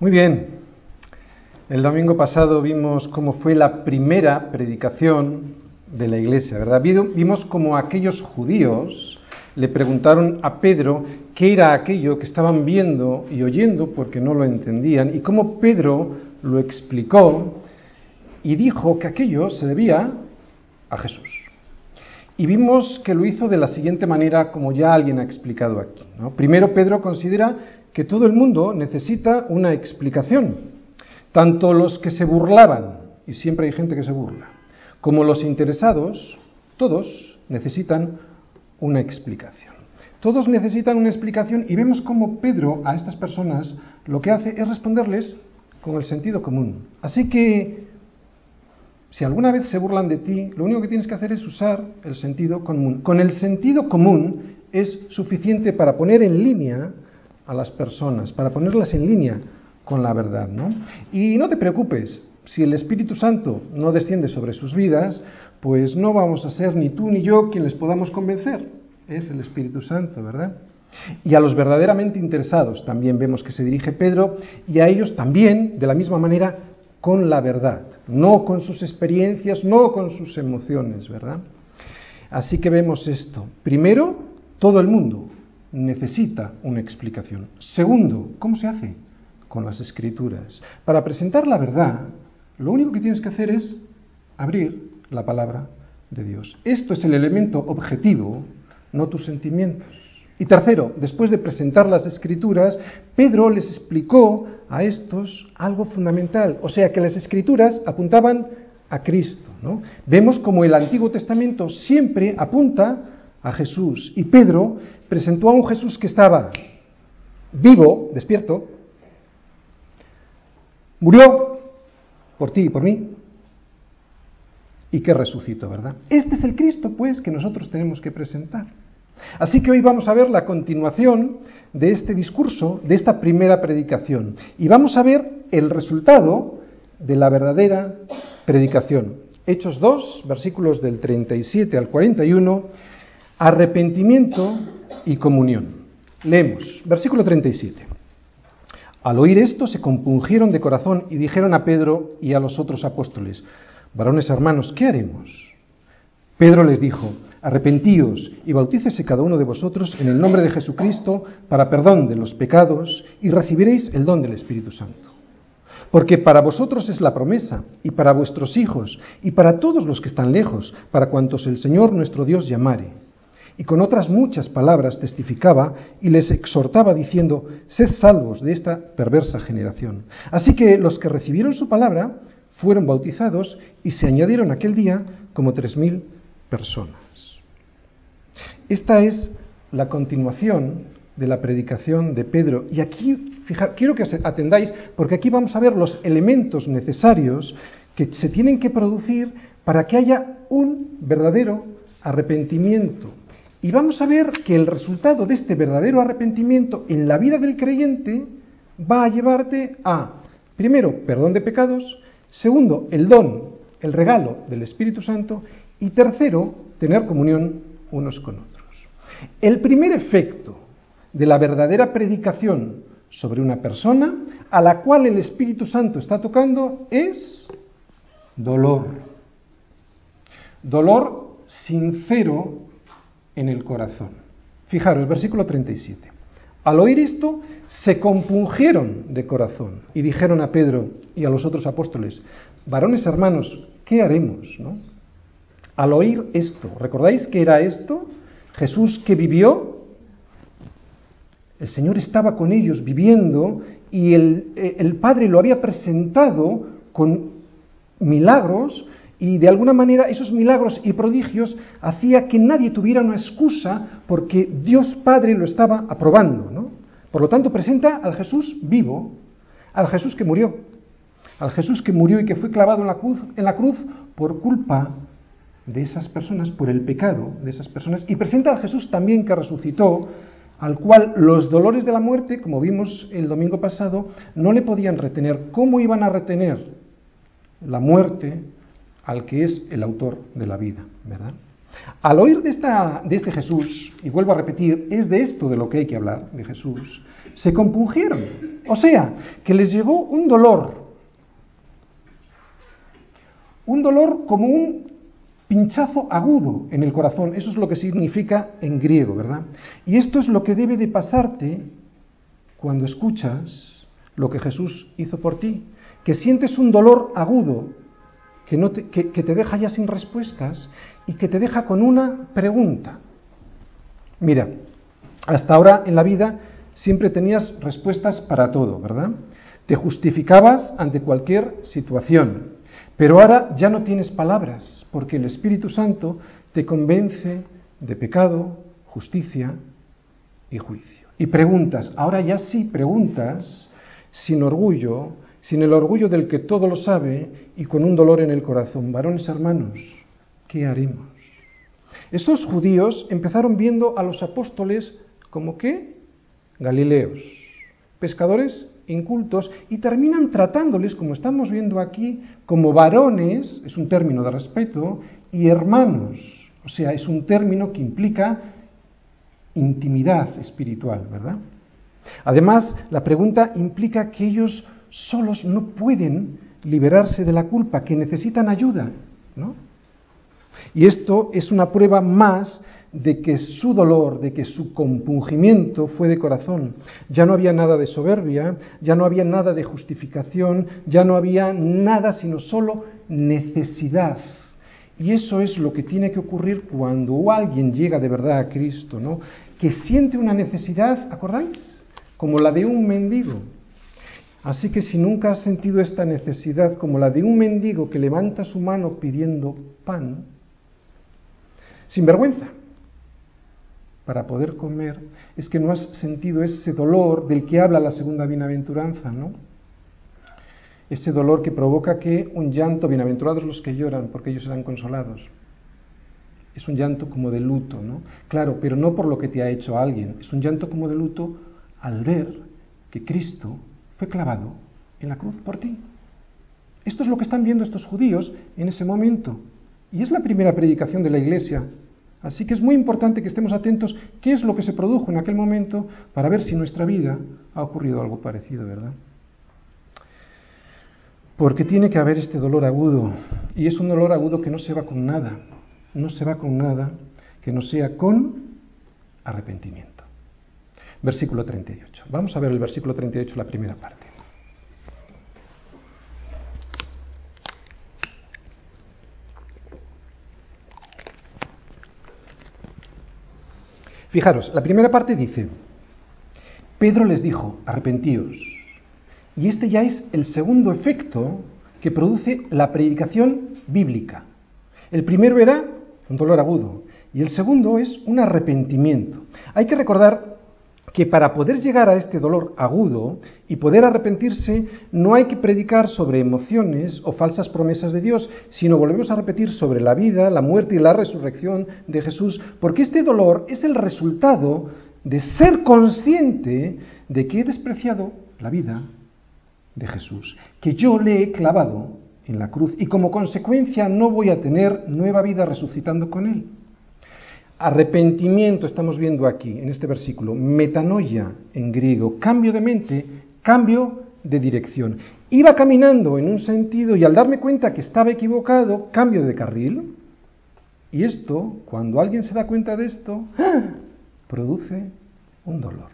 Muy bien. El domingo pasado vimos cómo fue la primera predicación de la iglesia, ¿verdad? Vimos cómo aquellos judíos le preguntaron a Pedro qué era aquello que estaban viendo y oyendo porque no lo entendían y cómo Pedro lo explicó y dijo que aquello se debía a Jesús. Y vimos que lo hizo de la siguiente manera, como ya alguien ha explicado aquí. Primero, Pedro considera que todo el mundo necesita una explicación, tanto los que se burlaban, y siempre hay gente que se burla, como los interesados, todos necesitan una explicación. Todos necesitan una explicación y vemos cómo Pedro a estas personas lo que hace es responderles con el sentido común. Así que si alguna vez se burlan de ti, lo único que tienes que hacer es usar el sentido común. Con el sentido común es suficiente para poner en línea a las personas, para ponerlas en línea con la verdad. ¿no? Y no te preocupes, si el Espíritu Santo no desciende sobre sus vidas, pues no vamos a ser ni tú ni yo quien les podamos convencer. Es el Espíritu Santo, ¿verdad? Y a los verdaderamente interesados también vemos que se dirige Pedro y a ellos también, de la misma manera, con la verdad, no con sus experiencias, no con sus emociones, ¿verdad? Así que vemos esto. Primero, todo el mundo necesita una explicación. Segundo, ¿cómo se hace? Con las escrituras. Para presentar la verdad, lo único que tienes que hacer es abrir la palabra de Dios. Esto es el elemento objetivo, no tus sentimientos. Y tercero, después de presentar las escrituras, Pedro les explicó a estos algo fundamental, o sea que las escrituras apuntaban a Cristo. Vemos como el Antiguo Testamento siempre apunta a Jesús y Pedro presentó a un Jesús que estaba vivo, despierto, murió por ti y por mí, y que resucitó, ¿verdad? Este es el Cristo, pues, que nosotros tenemos que presentar. Así que hoy vamos a ver la continuación de este discurso, de esta primera predicación, y vamos a ver el resultado de la verdadera predicación. Hechos 2, versículos del 37 al 41, arrepentimiento y comunión. Leemos, versículo 37. Al oír esto se compungieron de corazón y dijeron a Pedro y a los otros apóstoles, varones hermanos, ¿qué haremos? Pedro les dijo, arrepentíos y bautícese cada uno de vosotros en el nombre de Jesucristo para perdón de los pecados y recibiréis el don del Espíritu Santo. Porque para vosotros es la promesa, y para vuestros hijos, y para todos los que están lejos, para cuantos el Señor nuestro Dios llamare. Y con otras muchas palabras testificaba y les exhortaba diciendo, sed salvos de esta perversa generación. Así que los que recibieron su palabra fueron bautizados y se añadieron aquel día como tres mil personas. Esta es la continuación de la predicación de Pedro. Y aquí, quiero que atendáis, porque aquí vamos a ver los elementos necesarios que se tienen que producir para que haya un verdadero arrepentimiento. Y vamos a ver que el resultado de este verdadero arrepentimiento en la vida del creyente va a llevarte a, primero, perdón de pecados, segundo, el don, el regalo del Espíritu Santo, y tercero, tener comunión unos con otros. El primer efecto de la verdadera predicación sobre una persona a la cual el Espíritu Santo está tocando es dolor. Dolor sincero en el corazón. Fijaros, versículo 37. Al oír esto, se compungieron de corazón y dijeron a Pedro y a los otros apóstoles, varones hermanos, ¿qué haremos? ¿no? Al oír esto, ¿recordáis qué era esto? Jesús que vivió, el Señor estaba con ellos viviendo y el, el Padre lo había presentado con milagros y de alguna manera esos milagros y prodigios hacía que nadie tuviera una excusa porque Dios Padre lo estaba aprobando. ¿no? Por lo tanto, presenta al Jesús vivo, al Jesús que murió, al Jesús que murió y que fue clavado en la cruz, en la cruz por culpa de esas personas, por el pecado de esas personas, y presenta al Jesús también que resucitó, al cual los dolores de la muerte, como vimos el domingo pasado, no le podían retener. ¿Cómo iban a retener la muerte al que es el autor de la vida? ¿Verdad? Al oír de, esta, de este Jesús, y vuelvo a repetir, es de esto de lo que hay que hablar, de Jesús, se compungieron. O sea, que les llegó un dolor. Un dolor como un pinchazo agudo en el corazón. Eso es lo que significa en griego, ¿verdad? Y esto es lo que debe de pasarte cuando escuchas lo que Jesús hizo por ti. Que sientes un dolor agudo que, no te, que, que te deja ya sin respuestas y que te deja con una pregunta. Mira, hasta ahora en la vida siempre tenías respuestas para todo, ¿verdad? Te justificabas ante cualquier situación, pero ahora ya no tienes palabras, porque el Espíritu Santo te convence de pecado, justicia y juicio. Y preguntas, ahora ya sí preguntas, sin orgullo, sin el orgullo del que todo lo sabe y con un dolor en el corazón. Varones hermanos, ¿qué haremos? Estos judíos empezaron viendo a los apóstoles como qué? Galileos, pescadores incultos, y terminan tratándoles, como estamos viendo aquí, como varones, es un término de respeto, y hermanos, o sea, es un término que implica intimidad espiritual, ¿verdad? Además, la pregunta implica que ellos solos no pueden liberarse de la culpa, que necesitan ayuda, ¿no? Y esto es una prueba más de que su dolor, de que su compungimiento fue de corazón. Ya no había nada de soberbia, ya no había nada de justificación, ya no había nada sino solo necesidad. Y eso es lo que tiene que ocurrir cuando alguien llega de verdad a Cristo, ¿no? Que siente una necesidad, ¿acordáis? Como la de un mendigo. Así que si nunca has sentido esta necesidad como la de un mendigo que levanta su mano pidiendo pan, sin vergüenza, para poder comer, es que no has sentido ese dolor del que habla la segunda bienaventuranza, ¿no? Ese dolor que provoca que un llanto, bienaventurados los que lloran, porque ellos serán consolados. Es un llanto como de luto, ¿no? Claro, pero no por lo que te ha hecho alguien, es un llanto como de luto al ver que Cristo fue clavado en la cruz por ti. Esto es lo que están viendo estos judíos en ese momento. Y es la primera predicación de la iglesia Así que es muy importante que estemos atentos qué es lo que se produjo en aquel momento para ver si en nuestra vida ha ocurrido algo parecido, ¿verdad? Porque tiene que haber este dolor agudo, y es un dolor agudo que no se va con nada, no se va con nada que no sea con arrepentimiento. Versículo 38. Vamos a ver el versículo 38, la primera parte. Fijaros, la primera parte dice, Pedro les dijo, arrepentíos. Y este ya es el segundo efecto que produce la predicación bíblica. El primero era un dolor agudo y el segundo es un arrepentimiento. Hay que recordar que para poder llegar a este dolor agudo y poder arrepentirse no hay que predicar sobre emociones o falsas promesas de Dios, sino volvemos a repetir sobre la vida, la muerte y la resurrección de Jesús, porque este dolor es el resultado de ser consciente de que he despreciado la vida de Jesús, que yo le he clavado en la cruz y como consecuencia no voy a tener nueva vida resucitando con él. Arrepentimiento estamos viendo aquí, en este versículo, metanoia en griego, cambio de mente, cambio de dirección. Iba caminando en un sentido y al darme cuenta que estaba equivocado, cambio de carril. Y esto, cuando alguien se da cuenta de esto, ¡ah! produce un dolor.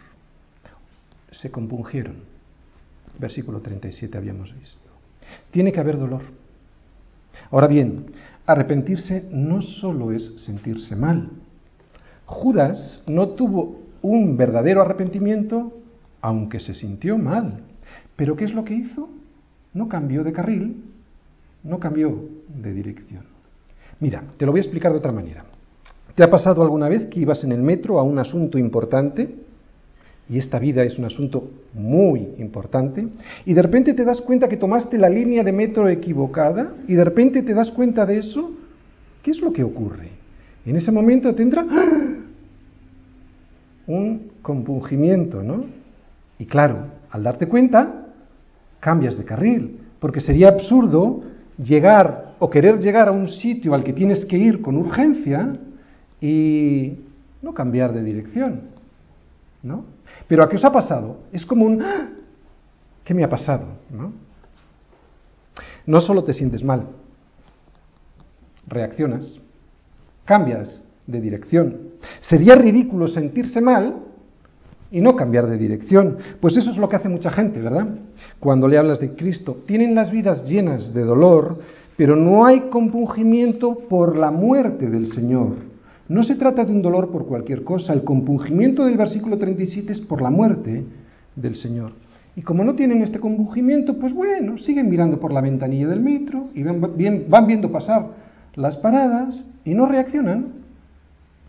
Se compungieron. Versículo 37 habíamos visto. Tiene que haber dolor. Ahora bien, arrepentirse no solo es sentirse mal, Judas no tuvo un verdadero arrepentimiento, aunque se sintió mal. Pero ¿qué es lo que hizo? No cambió de carril, no cambió de dirección. Mira, te lo voy a explicar de otra manera. ¿Te ha pasado alguna vez que ibas en el metro a un asunto importante? Y esta vida es un asunto muy importante. Y de repente te das cuenta que tomaste la línea de metro equivocada. Y de repente te das cuenta de eso. ¿Qué es lo que ocurre? En ese momento tendrá un compungimiento, ¿no? Y claro, al darte cuenta, cambias de carril, porque sería absurdo llegar o querer llegar a un sitio al que tienes que ir con urgencia y no cambiar de dirección, ¿no? Pero ¿a qué os ha pasado? Es como un ¡Ah! ¿qué me ha pasado? ¿no? no solo te sientes mal, reaccionas, cambias de dirección. Sería ridículo sentirse mal y no cambiar de dirección. Pues eso es lo que hace mucha gente, ¿verdad? Cuando le hablas de Cristo. Tienen las vidas llenas de dolor, pero no hay compungimiento por la muerte del Señor. No se trata de un dolor por cualquier cosa. El compungimiento del versículo 37 es por la muerte del Señor. Y como no tienen este compungimiento, pues bueno, siguen mirando por la ventanilla del metro y van, van viendo pasar las paradas y no reaccionan,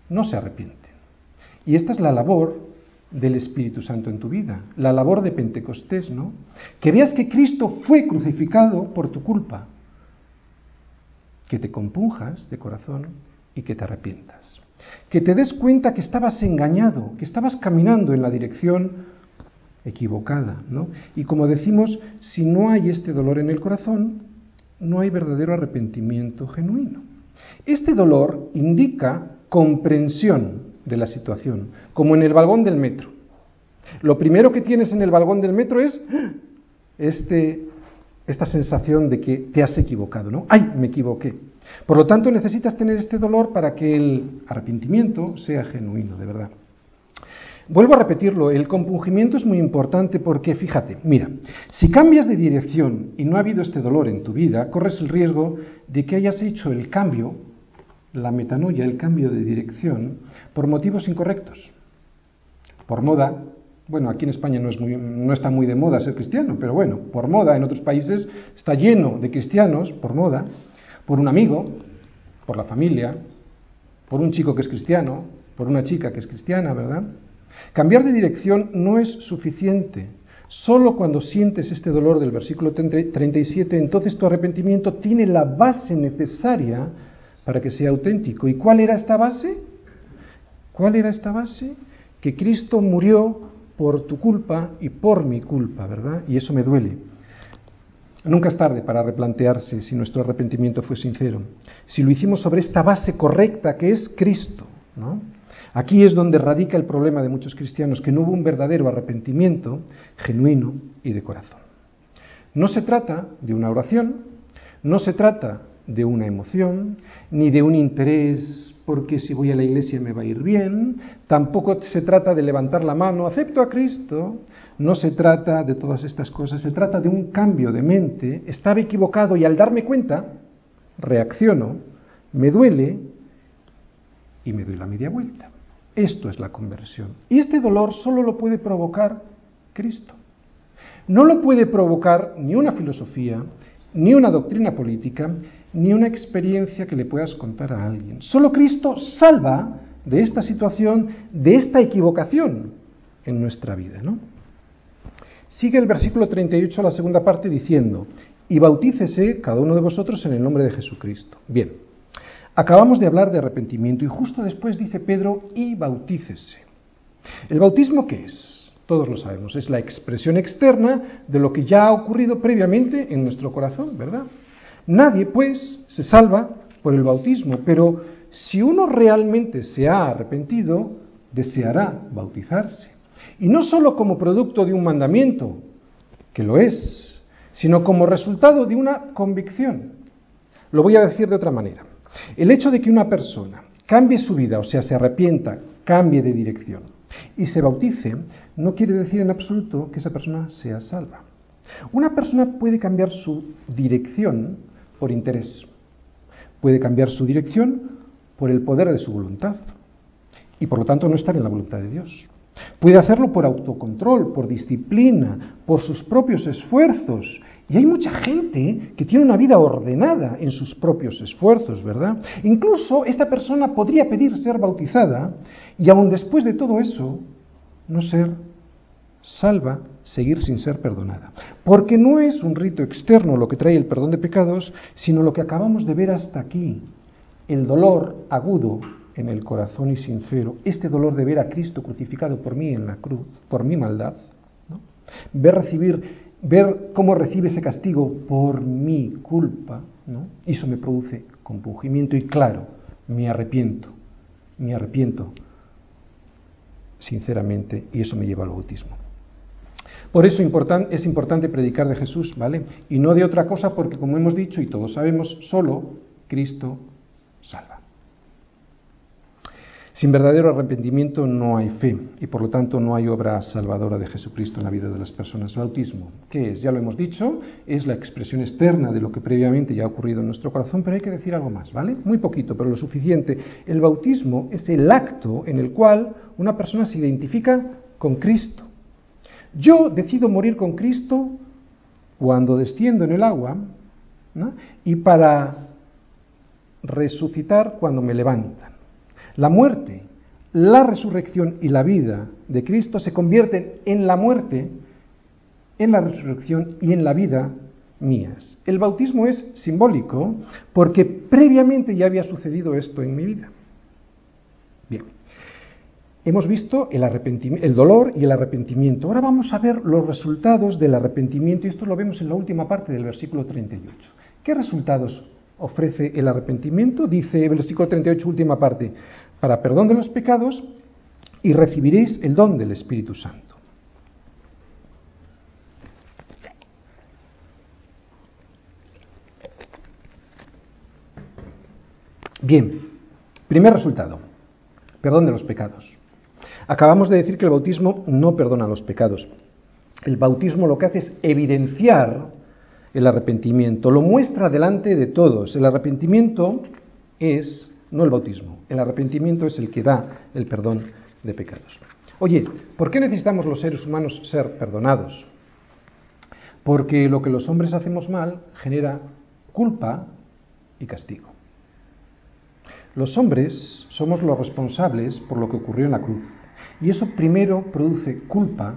no se arrepienten. Y esta es la labor del Espíritu Santo en tu vida, la labor de Pentecostés, ¿no? Que veas que Cristo fue crucificado por tu culpa, que te compunjas de corazón y que te arrepientas, que te des cuenta que estabas engañado, que estabas caminando en la dirección equivocada, ¿no? Y como decimos, si no hay este dolor en el corazón, no hay verdadero arrepentimiento genuino. Este dolor indica comprensión de la situación, como en el vagón del metro. Lo primero que tienes en el vagón del metro es este, esta sensación de que te has equivocado, ¿no? ¡Ay, me equivoqué! Por lo tanto, necesitas tener este dolor para que el arrepentimiento sea genuino, de verdad. Vuelvo a repetirlo, el compungimiento es muy importante porque, fíjate, mira, si cambias de dirección y no ha habido este dolor en tu vida, corres el riesgo de que hayas hecho el cambio, la metanoia, el cambio de dirección, por motivos incorrectos. Por moda, bueno, aquí en España no, es no está muy de moda ser cristiano, pero bueno, por moda, en otros países está lleno de cristianos, por moda, por un amigo, por la familia, por un chico que es cristiano, por una chica que es cristiana, ¿verdad? Cambiar de dirección no es suficiente. Solo cuando sientes este dolor del versículo 37, entonces tu arrepentimiento tiene la base necesaria para que sea auténtico. ¿Y cuál era esta base? ¿Cuál era esta base? Que Cristo murió por tu culpa y por mi culpa, ¿verdad? Y eso me duele. Nunca es tarde para replantearse si nuestro arrepentimiento fue sincero, si lo hicimos sobre esta base correcta que es Cristo, ¿no? Aquí es donde radica el problema de muchos cristianos, que no hubo un verdadero arrepentimiento genuino y de corazón. No se trata de una oración, no se trata de una emoción, ni de un interés porque si voy a la iglesia me va a ir bien, tampoco se trata de levantar la mano, acepto a Cristo, no se trata de todas estas cosas, se trata de un cambio de mente, estaba equivocado y al darme cuenta, reacciono, me duele y me doy la media vuelta. Esto es la conversión. Y este dolor solo lo puede provocar Cristo. No lo puede provocar ni una filosofía, ni una doctrina política, ni una experiencia que le puedas contar a alguien. Solo Cristo salva de esta situación, de esta equivocación en nuestra vida. ¿no? Sigue el versículo 38, la segunda parte, diciendo, y bautícese cada uno de vosotros en el nombre de Jesucristo. Bien, Acabamos de hablar de arrepentimiento y justo después dice Pedro, y bautícese. ¿El bautismo qué es? Todos lo sabemos, es la expresión externa de lo que ya ha ocurrido previamente en nuestro corazón, ¿verdad? Nadie, pues, se salva por el bautismo, pero si uno realmente se ha arrepentido, deseará bautizarse. Y no solo como producto de un mandamiento, que lo es, sino como resultado de una convicción. Lo voy a decir de otra manera. El hecho de que una persona cambie su vida, o sea, se arrepienta, cambie de dirección y se bautice, no quiere decir en absoluto que esa persona sea salva. Una persona puede cambiar su dirección por interés, puede cambiar su dirección por el poder de su voluntad y por lo tanto no estar en la voluntad de Dios. Puede hacerlo por autocontrol, por disciplina, por sus propios esfuerzos. Y hay mucha gente que tiene una vida ordenada en sus propios esfuerzos, ¿verdad? Incluso esta persona podría pedir ser bautizada y aun después de todo eso, no ser salva, seguir sin ser perdonada. Porque no es un rito externo lo que trae el perdón de pecados, sino lo que acabamos de ver hasta aquí, el dolor agudo en el corazón y sincero este dolor de ver a Cristo crucificado por mí en la cruz, por mi maldad, ver recibir, ver cómo recibe ese castigo por mi culpa, ¿no? eso me produce compungimiento y claro, me arrepiento me arrepiento sinceramente y eso me lleva al bautismo. Por eso es importante predicar de Jesús, ¿vale? Y no de otra cosa porque, como hemos dicho y todos sabemos, solo Cristo salva. Sin verdadero arrepentimiento no hay fe y por lo tanto no hay obra salvadora de Jesucristo en la vida de las personas. El bautismo, ¿qué es? Ya lo hemos dicho, es la expresión externa de lo que previamente ya ha ocurrido en nuestro corazón, pero hay que decir algo más, ¿vale? Muy poquito, pero lo suficiente. El bautismo es el acto en el cual una persona se identifica con Cristo. Yo decido morir con Cristo cuando desciendo en el agua y para resucitar cuando me levantan. La muerte, la resurrección y la vida de Cristo se convierten en la muerte, en la resurrección y en la vida mías. El bautismo es simbólico porque previamente ya había sucedido esto en mi vida. Bien, hemos visto el, el dolor y el arrepentimiento. Ahora vamos a ver los resultados del arrepentimiento y esto lo vemos en la última parte del versículo 38. ¿Qué resultados ofrece el arrepentimiento? Dice versículo 38, última parte para perdón de los pecados y recibiréis el don del Espíritu Santo. Bien, primer resultado, perdón de los pecados. Acabamos de decir que el bautismo no perdona los pecados. El bautismo lo que hace es evidenciar el arrepentimiento, lo muestra delante de todos. El arrepentimiento es no el bautismo. El arrepentimiento es el que da el perdón de pecados. Oye, ¿por qué necesitamos los seres humanos ser perdonados? Porque lo que los hombres hacemos mal genera culpa y castigo. Los hombres somos los responsables por lo que ocurrió en la cruz. Y eso primero produce culpa,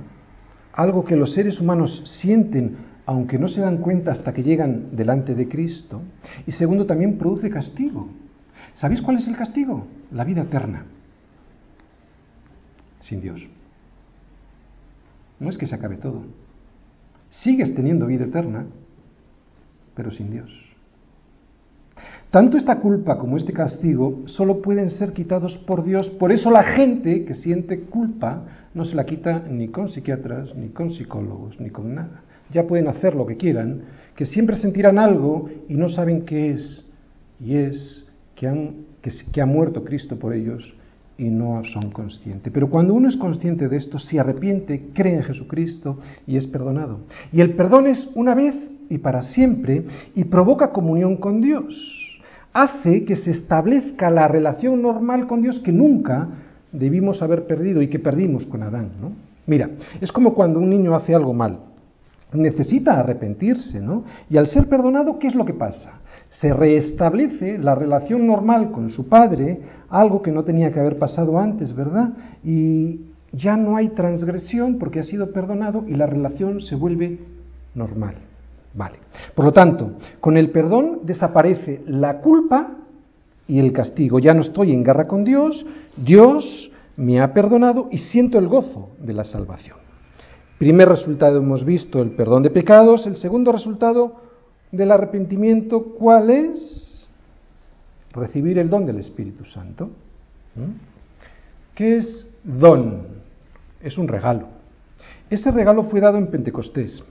algo que los seres humanos sienten aunque no se dan cuenta hasta que llegan delante de Cristo. Y segundo, también produce castigo, ¿Sabéis cuál es el castigo? La vida eterna. Sin Dios. No es que se acabe todo. Sigues teniendo vida eterna, pero sin Dios. Tanto esta culpa como este castigo solo pueden ser quitados por Dios. Por eso la gente que siente culpa no se la quita ni con psiquiatras, ni con psicólogos, ni con nada. Ya pueden hacer lo que quieran, que siempre sentirán algo y no saben qué es. Y es que, han, que, ha muerto Cristo por ellos y no son conscientes. Pero cuando uno es consciente de esto, se arrepiente, cree en Jesucristo y es perdonado. Y el perdón es una vez y para siempre y provoca comunión con Dios. Hace que se establezca la relación normal con Dios que nunca debimos haber perdido y que perdimos con Adán. ¿no? Mira, es como cuando un niño hace algo mal. Necesita arrepentirse, ¿no? Y al ser perdonado, ¿qué es lo que pasa? se restablece la relación normal con su padre, algo que no tenía que haber pasado antes, ¿verdad? Y ya no hay transgresión porque ha sido perdonado y la relación se vuelve normal. Vale. Por lo tanto, con el perdón desaparece la culpa y el castigo. Ya no estoy en guerra con Dios, Dios me ha perdonado y siento el gozo de la salvación. Primer resultado hemos visto el perdón de pecados, el segundo resultado del arrepentimiento, ¿cuál es? Recibir el don del Espíritu Santo. ¿Mm? ¿Qué es don? Es un regalo. Ese regalo fue dado en Pentecostés.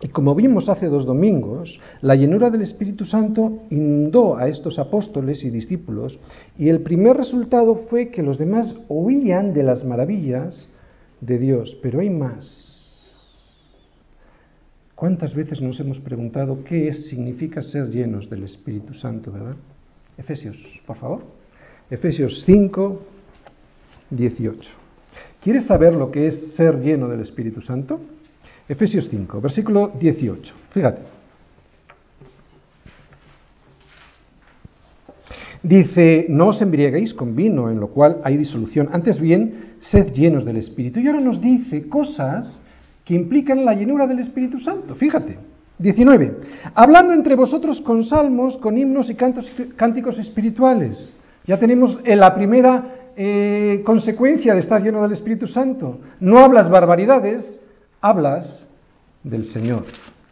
Y como vimos hace dos domingos, la llenura del Espíritu Santo inundó a estos apóstoles y discípulos y el primer resultado fue que los demás oían de las maravillas de Dios. Pero hay más. ¿Cuántas veces nos hemos preguntado qué significa ser llenos del Espíritu Santo, verdad? Efesios, por favor. Efesios 5, 18. ¿Quieres saber lo que es ser lleno del Espíritu Santo? Efesios 5, versículo 18. Fíjate. Dice, no os embriaguéis con vino, en lo cual hay disolución. Antes bien, sed llenos del Espíritu. Y ahora nos dice cosas que implican la llenura del Espíritu Santo. Fíjate. 19. Hablando entre vosotros con salmos, con himnos y cantos, cánticos espirituales. Ya tenemos la primera eh, consecuencia de estar lleno del Espíritu Santo. No hablas barbaridades, hablas del Señor.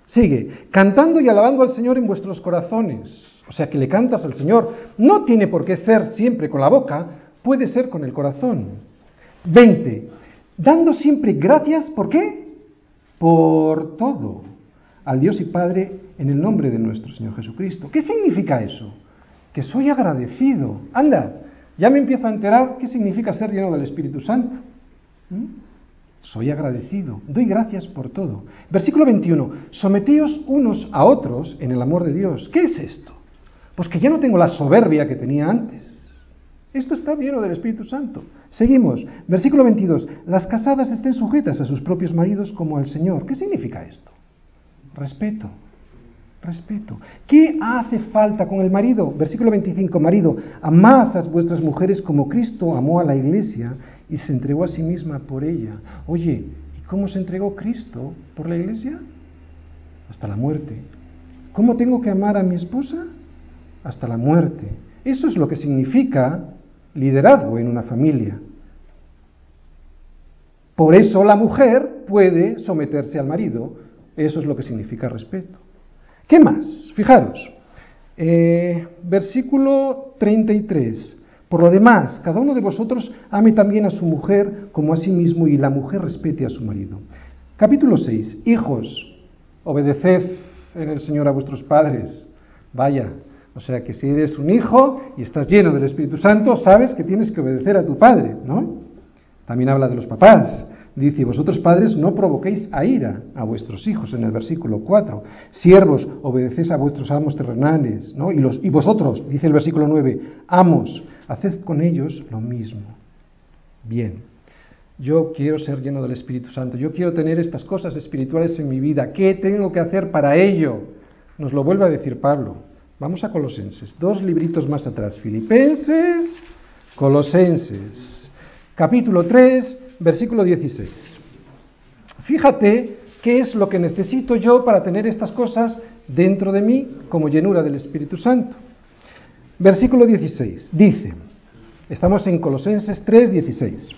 Sigue, cantando y alabando al Señor en vuestros corazones. O sea, que le cantas al Señor. No tiene por qué ser siempre con la boca, puede ser con el corazón. 20. Dando siempre gracias, ¿por qué? Por todo. Al Dios y Padre en el nombre de nuestro Señor Jesucristo. ¿Qué significa eso? Que soy agradecido. Anda, ya me empiezo a enterar qué significa ser lleno del Espíritu Santo. ¿Mm? Soy agradecido, doy gracias por todo. Versículo 21, sometíos unos a otros en el amor de Dios. ¿Qué es esto? Pues que ya no tengo la soberbia que tenía antes. Esto está lleno del Espíritu Santo. Seguimos. Versículo 22. Las casadas estén sujetas a sus propios maridos como al Señor. ¿Qué significa esto? Respeto. Respeto. ¿Qué hace falta con el marido? Versículo 25. Marido, amad a vuestras mujeres como Cristo amó a la iglesia y se entregó a sí misma por ella. Oye, ¿y cómo se entregó Cristo por la iglesia? Hasta la muerte. ¿Cómo tengo que amar a mi esposa? Hasta la muerte. Eso es lo que significa liderazgo en una familia. Por eso la mujer puede someterse al marido. Eso es lo que significa respeto. ¿Qué más? Fijaros. Eh, versículo 33. Por lo demás, cada uno de vosotros ame también a su mujer como a sí mismo y la mujer respete a su marido. Capítulo 6. Hijos, obedeced en el Señor a vuestros padres. Vaya, o sea que si eres un hijo y estás lleno del Espíritu Santo, sabes que tienes que obedecer a tu padre, ¿no? También habla de los papás. Dice, vosotros padres no provoquéis a ira a vuestros hijos, en el versículo 4. Siervos, obedecéis a vuestros amos terrenales, ¿no? Y, los, y vosotros, dice el versículo 9, amos, haced con ellos lo mismo. Bien, yo quiero ser lleno del Espíritu Santo, yo quiero tener estas cosas espirituales en mi vida. ¿Qué tengo que hacer para ello? Nos lo vuelve a decir Pablo. Vamos a Colosenses, dos libritos más atrás. Filipenses, Colosenses, capítulo 3, versículo 16. Fíjate qué es lo que necesito yo para tener estas cosas dentro de mí como llenura del Espíritu Santo. Versículo 16. Dice, estamos en Colosenses 3, 16.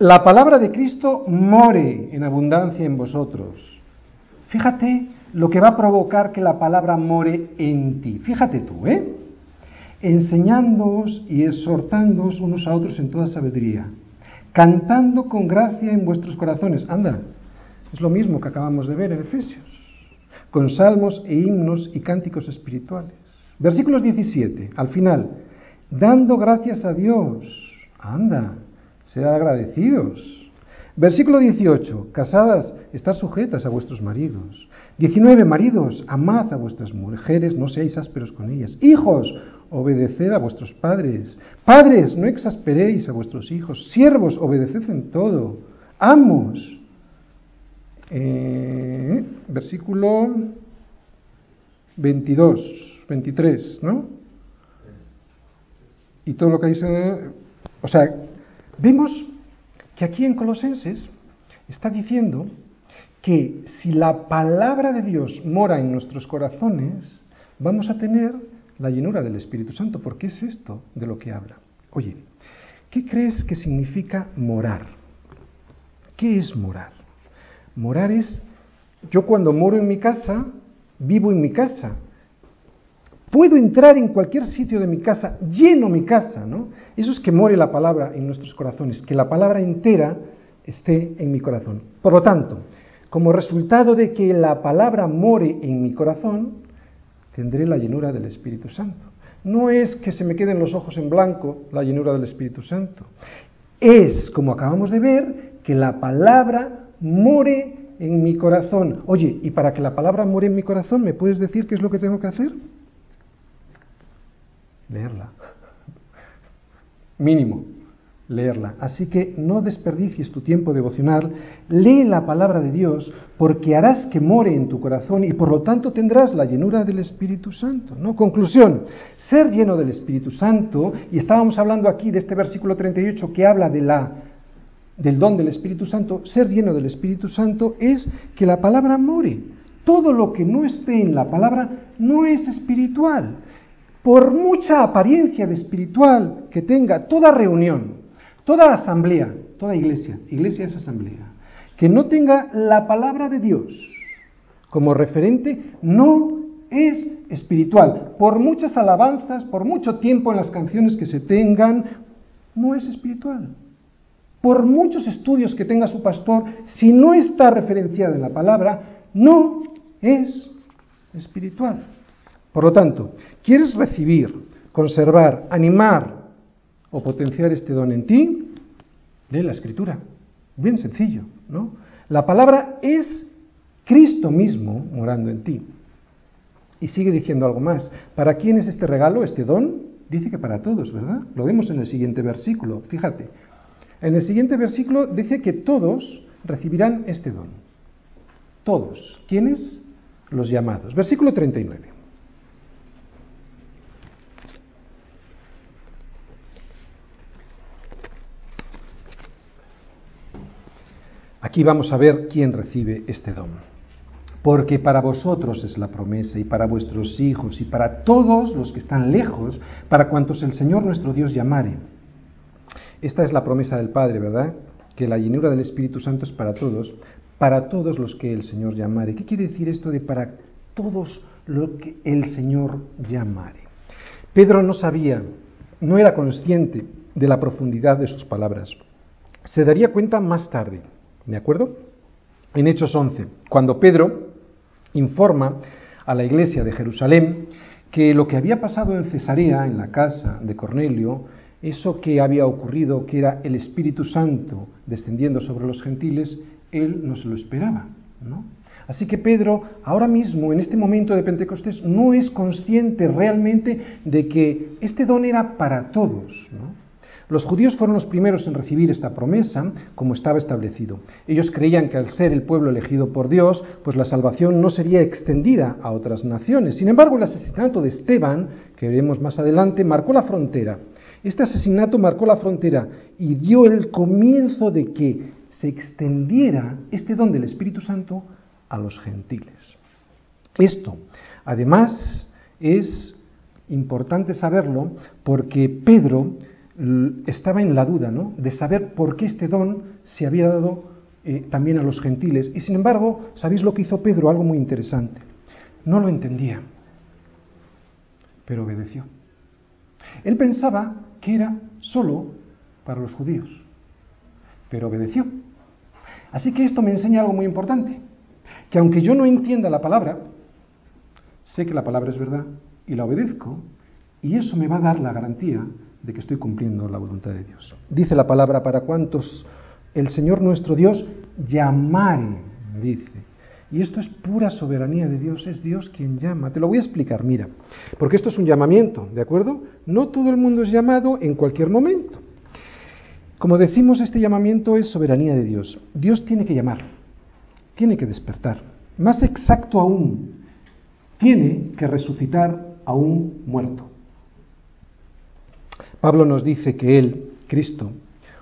La palabra de Cristo more en abundancia en vosotros. Fíjate lo que va a provocar que la palabra more en ti. Fíjate tú, ¿eh? Enseñándoos y exhortándoos unos a otros en toda sabiduría, cantando con gracia en vuestros corazones. Anda, es lo mismo que acabamos de ver en Efesios, con salmos e himnos y cánticos espirituales. Versículos 17, al final, dando gracias a Dios. Anda, sean agradecidos. Versículo 18, casadas, estar sujetas a vuestros maridos. 19. Maridos, amad a vuestras mujeres, no seáis ásperos con ellas. Hijos, obedeced a vuestros padres. Padres, no exasperéis a vuestros hijos. Siervos, obedeced en todo. Amos. Eh, versículo 22, 23, ¿no? Y todo lo que dice. O sea, vemos que aquí en Colosenses está diciendo que si la palabra de Dios mora en nuestros corazones, vamos a tener la llenura del Espíritu Santo, porque es esto de lo que habla. Oye, ¿qué crees que significa morar? ¿Qué es morar? Morar es, yo cuando moro en mi casa, vivo en mi casa. Puedo entrar en cualquier sitio de mi casa, lleno mi casa, ¿no? Eso es que more la palabra en nuestros corazones, que la palabra entera esté en mi corazón. Por lo tanto, como resultado de que la palabra more en mi corazón, tendré la llenura del Espíritu Santo. No es que se me queden los ojos en blanco la llenura del Espíritu Santo. Es, como acabamos de ver, que la palabra more en mi corazón. Oye, y para que la palabra more en mi corazón, ¿me puedes decir qué es lo que tengo que hacer? Leerla. Mínimo leerla. Así que no desperdicies tu tiempo devocional, lee la palabra de Dios, porque harás que more en tu corazón y por lo tanto tendrás la llenura del Espíritu Santo. ¿no? Conclusión, ser lleno del Espíritu Santo, y estábamos hablando aquí de este versículo 38 que habla de la, del don del Espíritu Santo, ser lleno del Espíritu Santo es que la palabra more. Todo lo que no esté en la palabra no es espiritual. Por mucha apariencia de espiritual que tenga toda reunión, Toda asamblea, toda iglesia, iglesia es asamblea, que no tenga la palabra de Dios como referente, no es espiritual. Por muchas alabanzas, por mucho tiempo en las canciones que se tengan, no es espiritual. Por muchos estudios que tenga su pastor, si no está referenciada en la palabra, no es espiritual. Por lo tanto, ¿quieres recibir, conservar, animar o potenciar este don en ti? Lee la escritura. Bien sencillo, ¿no? La palabra es Cristo mismo morando en ti. Y sigue diciendo algo más. ¿Para quién es este regalo, este don? Dice que para todos, ¿verdad? Lo vemos en el siguiente versículo. Fíjate. En el siguiente versículo dice que todos recibirán este don. Todos. ¿Quiénes? Los llamados. Versículo 39. Aquí vamos a ver quién recibe este don. Porque para vosotros es la promesa y para vuestros hijos y para todos los que están lejos, para cuantos el Señor nuestro Dios llamare. Esta es la promesa del Padre, ¿verdad? Que la llenura del Espíritu Santo es para todos, para todos los que el Señor llamare. ¿Qué quiere decir esto de para todos los que el Señor llamare? Pedro no sabía, no era consciente de la profundidad de sus palabras. Se daría cuenta más tarde, ¿de acuerdo? En Hechos 11, cuando Pedro informa a la iglesia de Jerusalén que lo que había pasado en Cesarea, en la casa de Cornelio, eso que había ocurrido, que era el Espíritu Santo descendiendo sobre los gentiles, él no se lo esperaba, ¿no? Así que Pedro, ahora mismo, en este momento de Pentecostés, no es consciente realmente de que este don era para todos, ¿no? Los judíos fueron los primeros en recibir esta promesa como estaba establecido. Ellos creían que al ser el pueblo elegido por Dios, pues la salvación no sería extendida a otras naciones. Sin embargo, el asesinato de Esteban, que veremos más adelante, marcó la frontera. Este asesinato marcó la frontera y dio el comienzo de que se extendiera este don del Espíritu Santo a los gentiles. Esto, además, es importante saberlo porque Pedro estaba en la duda ¿no? de saber por qué este don se había dado eh, también a los gentiles. Y sin embargo, ¿sabéis lo que hizo Pedro? Algo muy interesante. No lo entendía, pero obedeció. Él pensaba que era solo para los judíos, pero obedeció. Así que esto me enseña algo muy importante, que aunque yo no entienda la palabra, sé que la palabra es verdad y la obedezco, y eso me va a dar la garantía de que estoy cumpliendo la voluntad de Dios. Dice la palabra para cuantos el Señor nuestro Dios llamare, dice. Y esto es pura soberanía de Dios, es Dios quien llama. Te lo voy a explicar, mira, porque esto es un llamamiento, ¿de acuerdo? No todo el mundo es llamado en cualquier momento. Como decimos, este llamamiento es soberanía de Dios. Dios tiene que llamar, tiene que despertar. Más exacto aún, tiene que resucitar a un muerto. Pablo nos dice que Él, Cristo,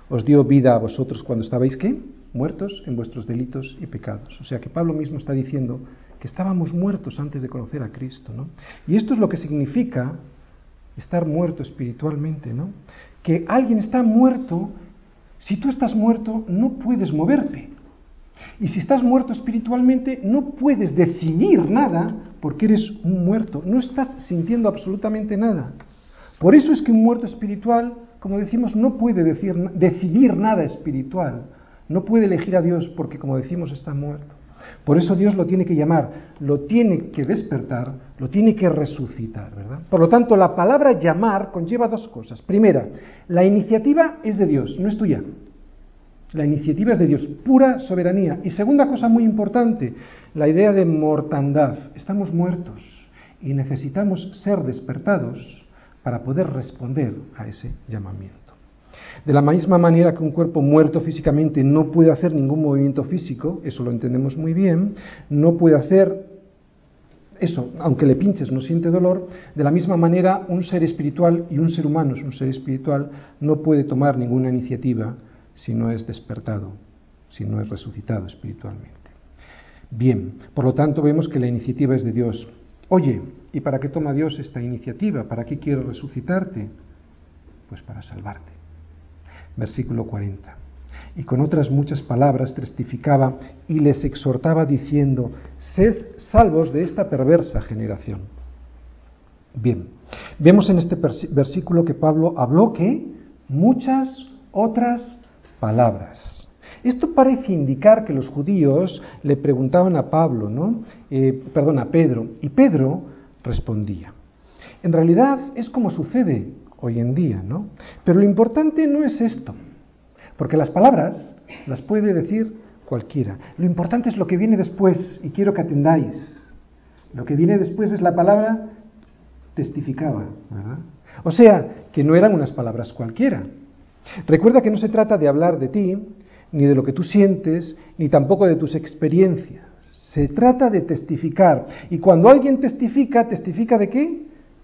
os dio vida a vosotros cuando estabais, ¿qué? Muertos en vuestros delitos y pecados. O sea que Pablo mismo está diciendo que estábamos muertos antes de conocer a Cristo, ¿no? Y esto es lo que significa estar muerto espiritualmente, ¿no? Que alguien está muerto, si tú estás muerto, no puedes moverte. Y si estás muerto espiritualmente, no puedes decidir nada porque eres un muerto, no estás sintiendo absolutamente nada. Por eso es que un muerto espiritual, como decimos, no puede decir, decidir nada espiritual, no puede elegir a Dios porque, como decimos, está muerto. Por eso Dios lo tiene que llamar, lo tiene que despertar, lo tiene que resucitar, ¿verdad? Por lo tanto, la palabra llamar conlleva dos cosas. Primera, la iniciativa es de Dios, no es tuya. La iniciativa es de Dios, pura soberanía. Y segunda cosa muy importante, la idea de mortandad. Estamos muertos y necesitamos ser despertados para poder responder a ese llamamiento. De la misma manera que un cuerpo muerto físicamente no puede hacer ningún movimiento físico, eso lo entendemos muy bien, no puede hacer eso, aunque le pinches no siente dolor, de la misma manera un ser espiritual y un ser humano es un ser espiritual, no puede tomar ninguna iniciativa si no es despertado, si no es resucitado espiritualmente. Bien, por lo tanto vemos que la iniciativa es de Dios. Oye, ¿y para qué toma Dios esta iniciativa? ¿Para qué quiere resucitarte? Pues para salvarte. Versículo 40. y con otras muchas palabras testificaba y les exhortaba diciendo, sed salvos de esta perversa generación. Bien, vemos en este versículo que Pablo habló que muchas otras palabras. Esto parece indicar que los judíos le preguntaban a Pablo, ¿no? Eh, perdón, a Pedro, y Pedro respondía. En realidad es como sucede hoy en día, ¿no? Pero lo importante no es esto. Porque las palabras las puede decir cualquiera. Lo importante es lo que viene después, y quiero que atendáis. Lo que viene después es la palabra testificaba, ¿verdad? O sea, que no eran unas palabras cualquiera. Recuerda que no se trata de hablar de ti, ni de lo que tú sientes, ni tampoco de tus experiencias. Se trata de testificar. Y cuando alguien testifica, ¿testifica de qué?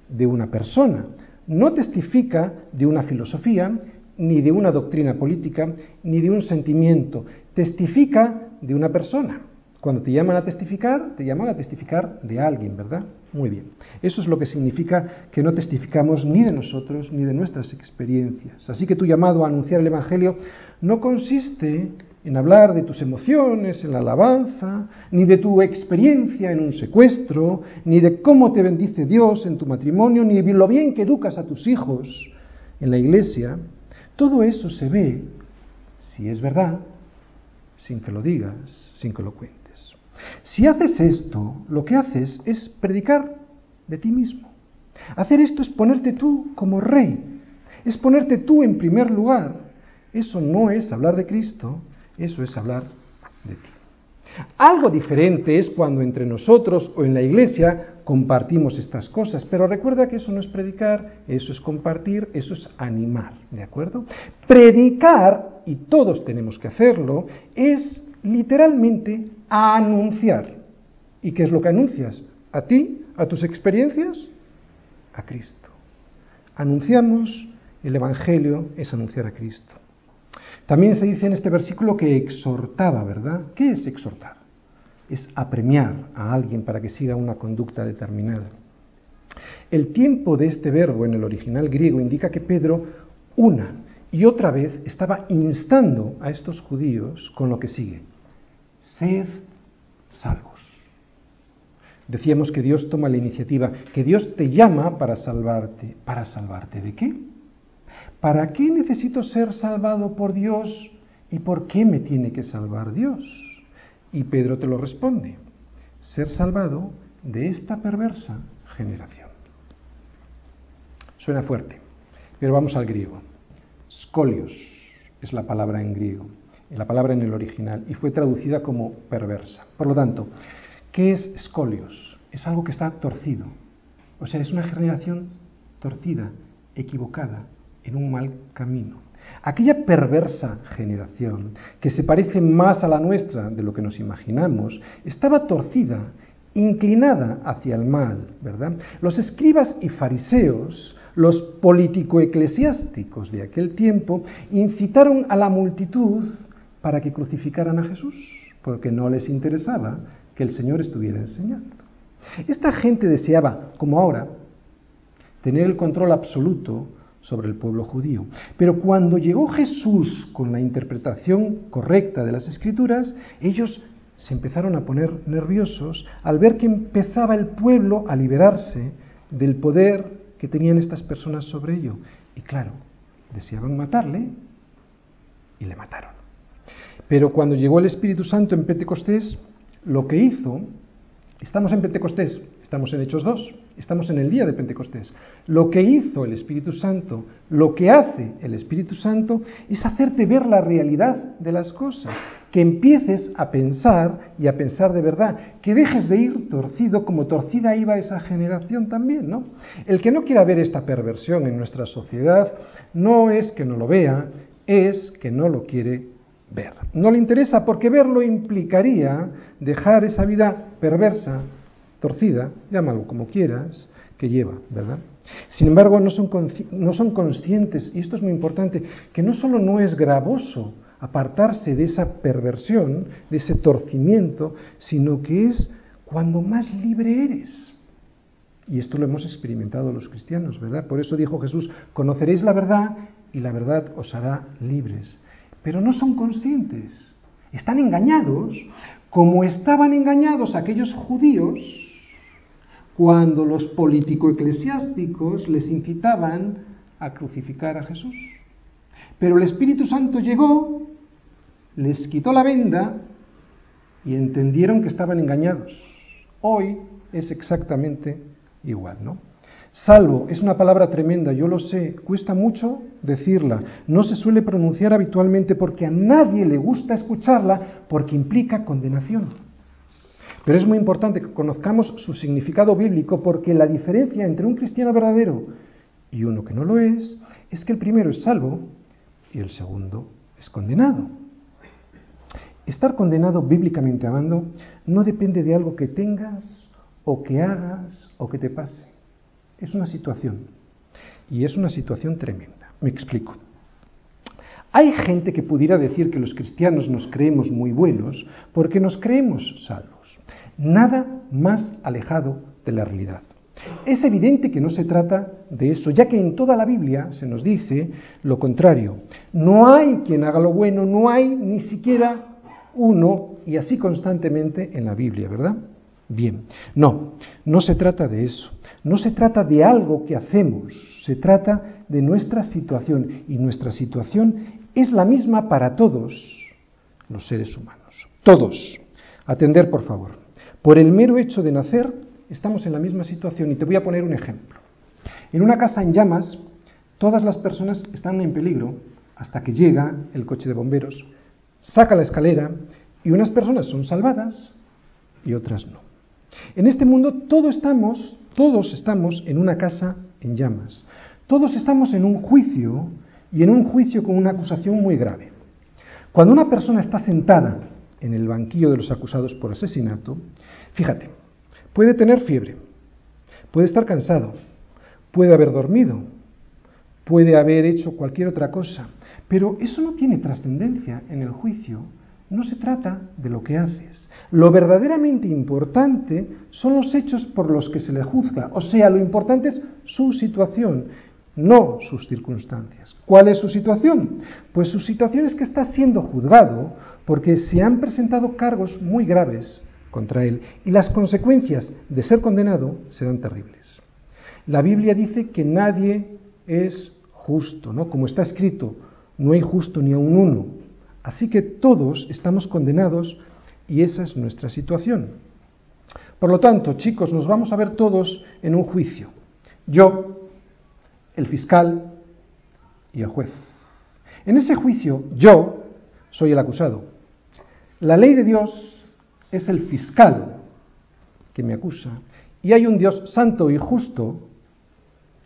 De una persona. No testifica de una filosofía, ni de una doctrina política, ni de un sentimiento. Testifica de una persona. Cuando te llaman a testificar, te llaman a testificar de alguien, ¿verdad? Muy bien. Eso es lo que significa que no testificamos ni de nosotros ni de nuestras experiencias. Así que tu llamado a anunciar el Evangelio no consiste en hablar de tus emociones en la alabanza, ni de tu experiencia en un secuestro, ni de cómo te bendice Dios en tu matrimonio, ni de lo bien que educas a tus hijos en la iglesia, todo eso se ve, si es verdad, sin que lo digas, sin que lo cuentes. Si haces esto, lo que haces es predicar de ti mismo. Hacer esto es ponerte tú como rey, es ponerte tú en primer lugar. Eso no es hablar de Cristo, eso es hablar de ti. Algo diferente es cuando entre nosotros o en la iglesia compartimos estas cosas, pero recuerda que eso no es predicar, eso es compartir, eso es animar, ¿de acuerdo? Predicar, y todos tenemos que hacerlo, es literalmente anunciar. ¿Y qué es lo que anuncias? ¿A ti? ¿A tus experiencias? A Cristo. Anunciamos el Evangelio, es anunciar a Cristo. También se dice en este versículo que exhortaba, ¿verdad? ¿Qué es exhortar? Es apremiar a alguien para que siga una conducta determinada. El tiempo de este verbo en el original griego indica que Pedro una y otra vez estaba instando a estos judíos con lo que sigue. Sed salvos. Decíamos que Dios toma la iniciativa, que Dios te llama para salvarte. ¿Para salvarte de qué? ¿Para qué necesito ser salvado por Dios y por qué me tiene que salvar Dios? Y Pedro te lo responde, ser salvado de esta perversa generación. Suena fuerte, pero vamos al griego. Scolios es la palabra en griego, la palabra en el original, y fue traducida como perversa. Por lo tanto, ¿qué es scolios? Es algo que está torcido. O sea, es una generación torcida, equivocada, en un mal camino. Aquella perversa generación, que se parece más a la nuestra de lo que nos imaginamos, estaba torcida, inclinada hacia el mal, ¿verdad? Los escribas y fariseos, los político-eclesiásticos de aquel tiempo, incitaron a la multitud para que crucificaran a Jesús, porque no les interesaba que el Señor estuviera enseñando. Esta gente deseaba, como ahora, tener el control absoluto sobre el pueblo judío. Pero cuando llegó Jesús con la interpretación correcta de las escrituras, ellos se empezaron a poner nerviosos al ver que empezaba el pueblo a liberarse del poder que tenían estas personas sobre ello. Y claro, deseaban matarle y le mataron. Pero cuando llegó el Espíritu Santo en Pentecostés, lo que hizo, estamos en Pentecostés, estamos en Hechos 2, Estamos en el día de Pentecostés. Lo que hizo el Espíritu Santo, lo que hace el Espíritu Santo, es hacerte ver la realidad de las cosas, que empieces a pensar y a pensar de verdad, que dejes de ir torcido como torcida iba esa generación también, ¿no? El que no quiera ver esta perversión en nuestra sociedad no es que no lo vea, es que no lo quiere ver. No le interesa porque verlo implicaría dejar esa vida perversa torcida, llámalo como quieras, que lleva, ¿verdad? Sin embargo, no son, no son conscientes, y esto es muy importante, que no solo no es gravoso apartarse de esa perversión, de ese torcimiento, sino que es cuando más libre eres. Y esto lo hemos experimentado los cristianos, ¿verdad? Por eso dijo Jesús, conoceréis la verdad y la verdad os hará libres. pero no son conscientes. Están engañados como estaban engañados aquellos judíos cuando los político-eclesiásticos les incitaban a crucificar a Jesús. Pero el Espíritu Santo llegó, les quitó la venda y entendieron que estaban engañados. Hoy es exactamente igual, ¿no? Salvo es una palabra tremenda, yo lo sé, cuesta mucho decirla, no se suele pronunciar habitualmente porque a nadie le gusta escucharla porque implica condenación. Pero es muy importante que conozcamos su significado bíblico porque la diferencia entre un cristiano verdadero y uno que no lo es es que el primero es salvo y el segundo es condenado. Estar condenado bíblicamente hablando no depende de algo que tengas o que hagas o que te pase. Es una situación. Y es una situación tremenda. Me explico. Hay gente que pudiera decir que los cristianos nos creemos muy buenos porque nos creemos salvos. Nada más alejado de la realidad. Es evidente que no se trata de eso, ya que en toda la Biblia se nos dice lo contrario. No hay quien haga lo bueno, no hay ni siquiera uno, y así constantemente en la Biblia, ¿verdad? Bien, no, no se trata de eso. No se trata de algo que hacemos, se trata de nuestra situación y nuestra situación es la misma para todos los seres humanos. Todos. Atender, por favor. Por el mero hecho de nacer, estamos en la misma situación y te voy a poner un ejemplo. En una casa en llamas, todas las personas están en peligro hasta que llega el coche de bomberos, saca la escalera y unas personas son salvadas y otras no. En este mundo todos estamos todos estamos en una casa en llamas. Todos estamos en un juicio y en un juicio con una acusación muy grave. Cuando una persona está sentada en el banquillo de los acusados por asesinato, fíjate, puede tener fiebre, puede estar cansado, puede haber dormido, puede haber hecho cualquier otra cosa, pero eso no tiene trascendencia en el juicio no se trata de lo que haces. Lo verdaderamente importante son los hechos por los que se le juzga. O sea, lo importante es su situación, no sus circunstancias. ¿Cuál es su situación? Pues su situación es que está siendo juzgado porque se han presentado cargos muy graves contra él y las consecuencias de ser condenado serán terribles. La Biblia dice que nadie es justo, ¿no? Como está escrito, no hay justo ni a un uno. Así que todos estamos condenados y esa es nuestra situación. Por lo tanto, chicos, nos vamos a ver todos en un juicio. Yo, el fiscal y el juez. En ese juicio, yo soy el acusado. La ley de Dios es el fiscal que me acusa y hay un Dios santo y justo